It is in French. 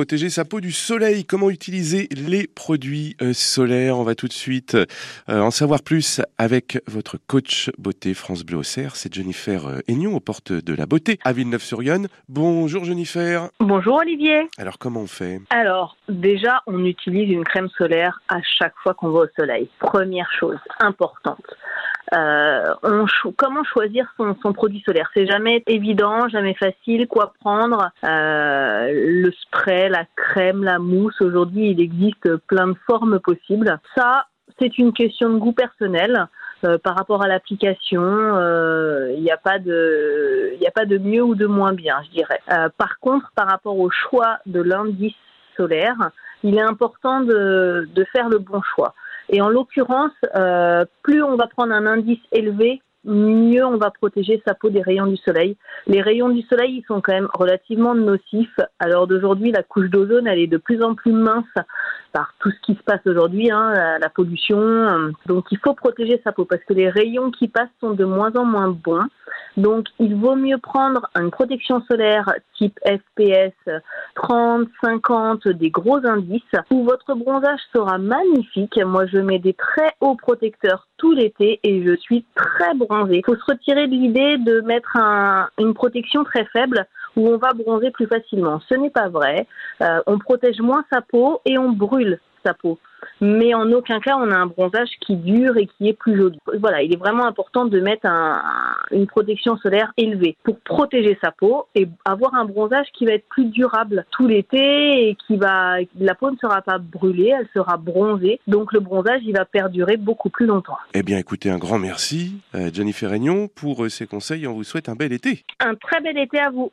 protéger sa peau du soleil. Comment utiliser les produits euh, solaires? On va tout de suite euh, en savoir plus avec votre coach beauté France Bleu Auxerre. C'est Jennifer euh, Aignon aux portes de la beauté à Villeneuve-sur-Yonne. Bonjour Jennifer. Bonjour Olivier. Alors comment on fait? Alors déjà, on utilise une crème solaire à chaque fois qu'on va au soleil. Première chose importante. Euh, on comment choisir son, produit solaire? C'est jamais évident, jamais facile. Quoi prendre? Euh, Le spray, la crème, la mousse. Aujourd'hui, il existe plein de formes possibles. Ça, c'est une question de goût personnel. Euh, par rapport à l'application, euh, il n'y a pas de, mieux ou de moins bien, je dirais. Par contre, par rapport au choix de l'indice solaire, il est important de faire le bon choix. Et en l'occurrence, euh, plus on va prendre un indice élevé, mieux on va protéger sa peau des rayons du soleil. Les rayons du soleil, ils sont quand même relativement nocifs. Alors d'aujourd'hui, la couche d'ozone, elle est de plus en plus mince par tout ce qui se passe aujourd'hui, hein, la, la, pollution. Donc il faut protéger sa peau parce que les rayons qui passent sont de moins en moins bons. Donc il vaut mieux prendre une protection solaire type FPS 30, 50, des gros indices où votre bronzage sera magnifique. Moi je mets des très hauts protecteurs tout l'été et je suis très bronzée. Il faut se retirer de l'idée de mettre un, une protection très faible où on va bronzer plus facilement. Ce n'est pas vrai. Euh, on protège moins sa peau et on brûle sa peau mais en aucun cas on a un bronzage qui dure et qui est plus joli. Voilà, il est vraiment important de mettre un, une protection solaire élevée pour protéger sa peau et avoir un bronzage qui va être plus durable tout l'été et qui va, la peau ne sera pas brûlée, elle sera bronzée, donc le bronzage il va perdurer beaucoup plus longtemps. Eh bien, écoutez, un grand merci, euh, Jennifer Réignon, pour euh, ces conseils. On vous souhaite un bel été. Un très bel été à vous.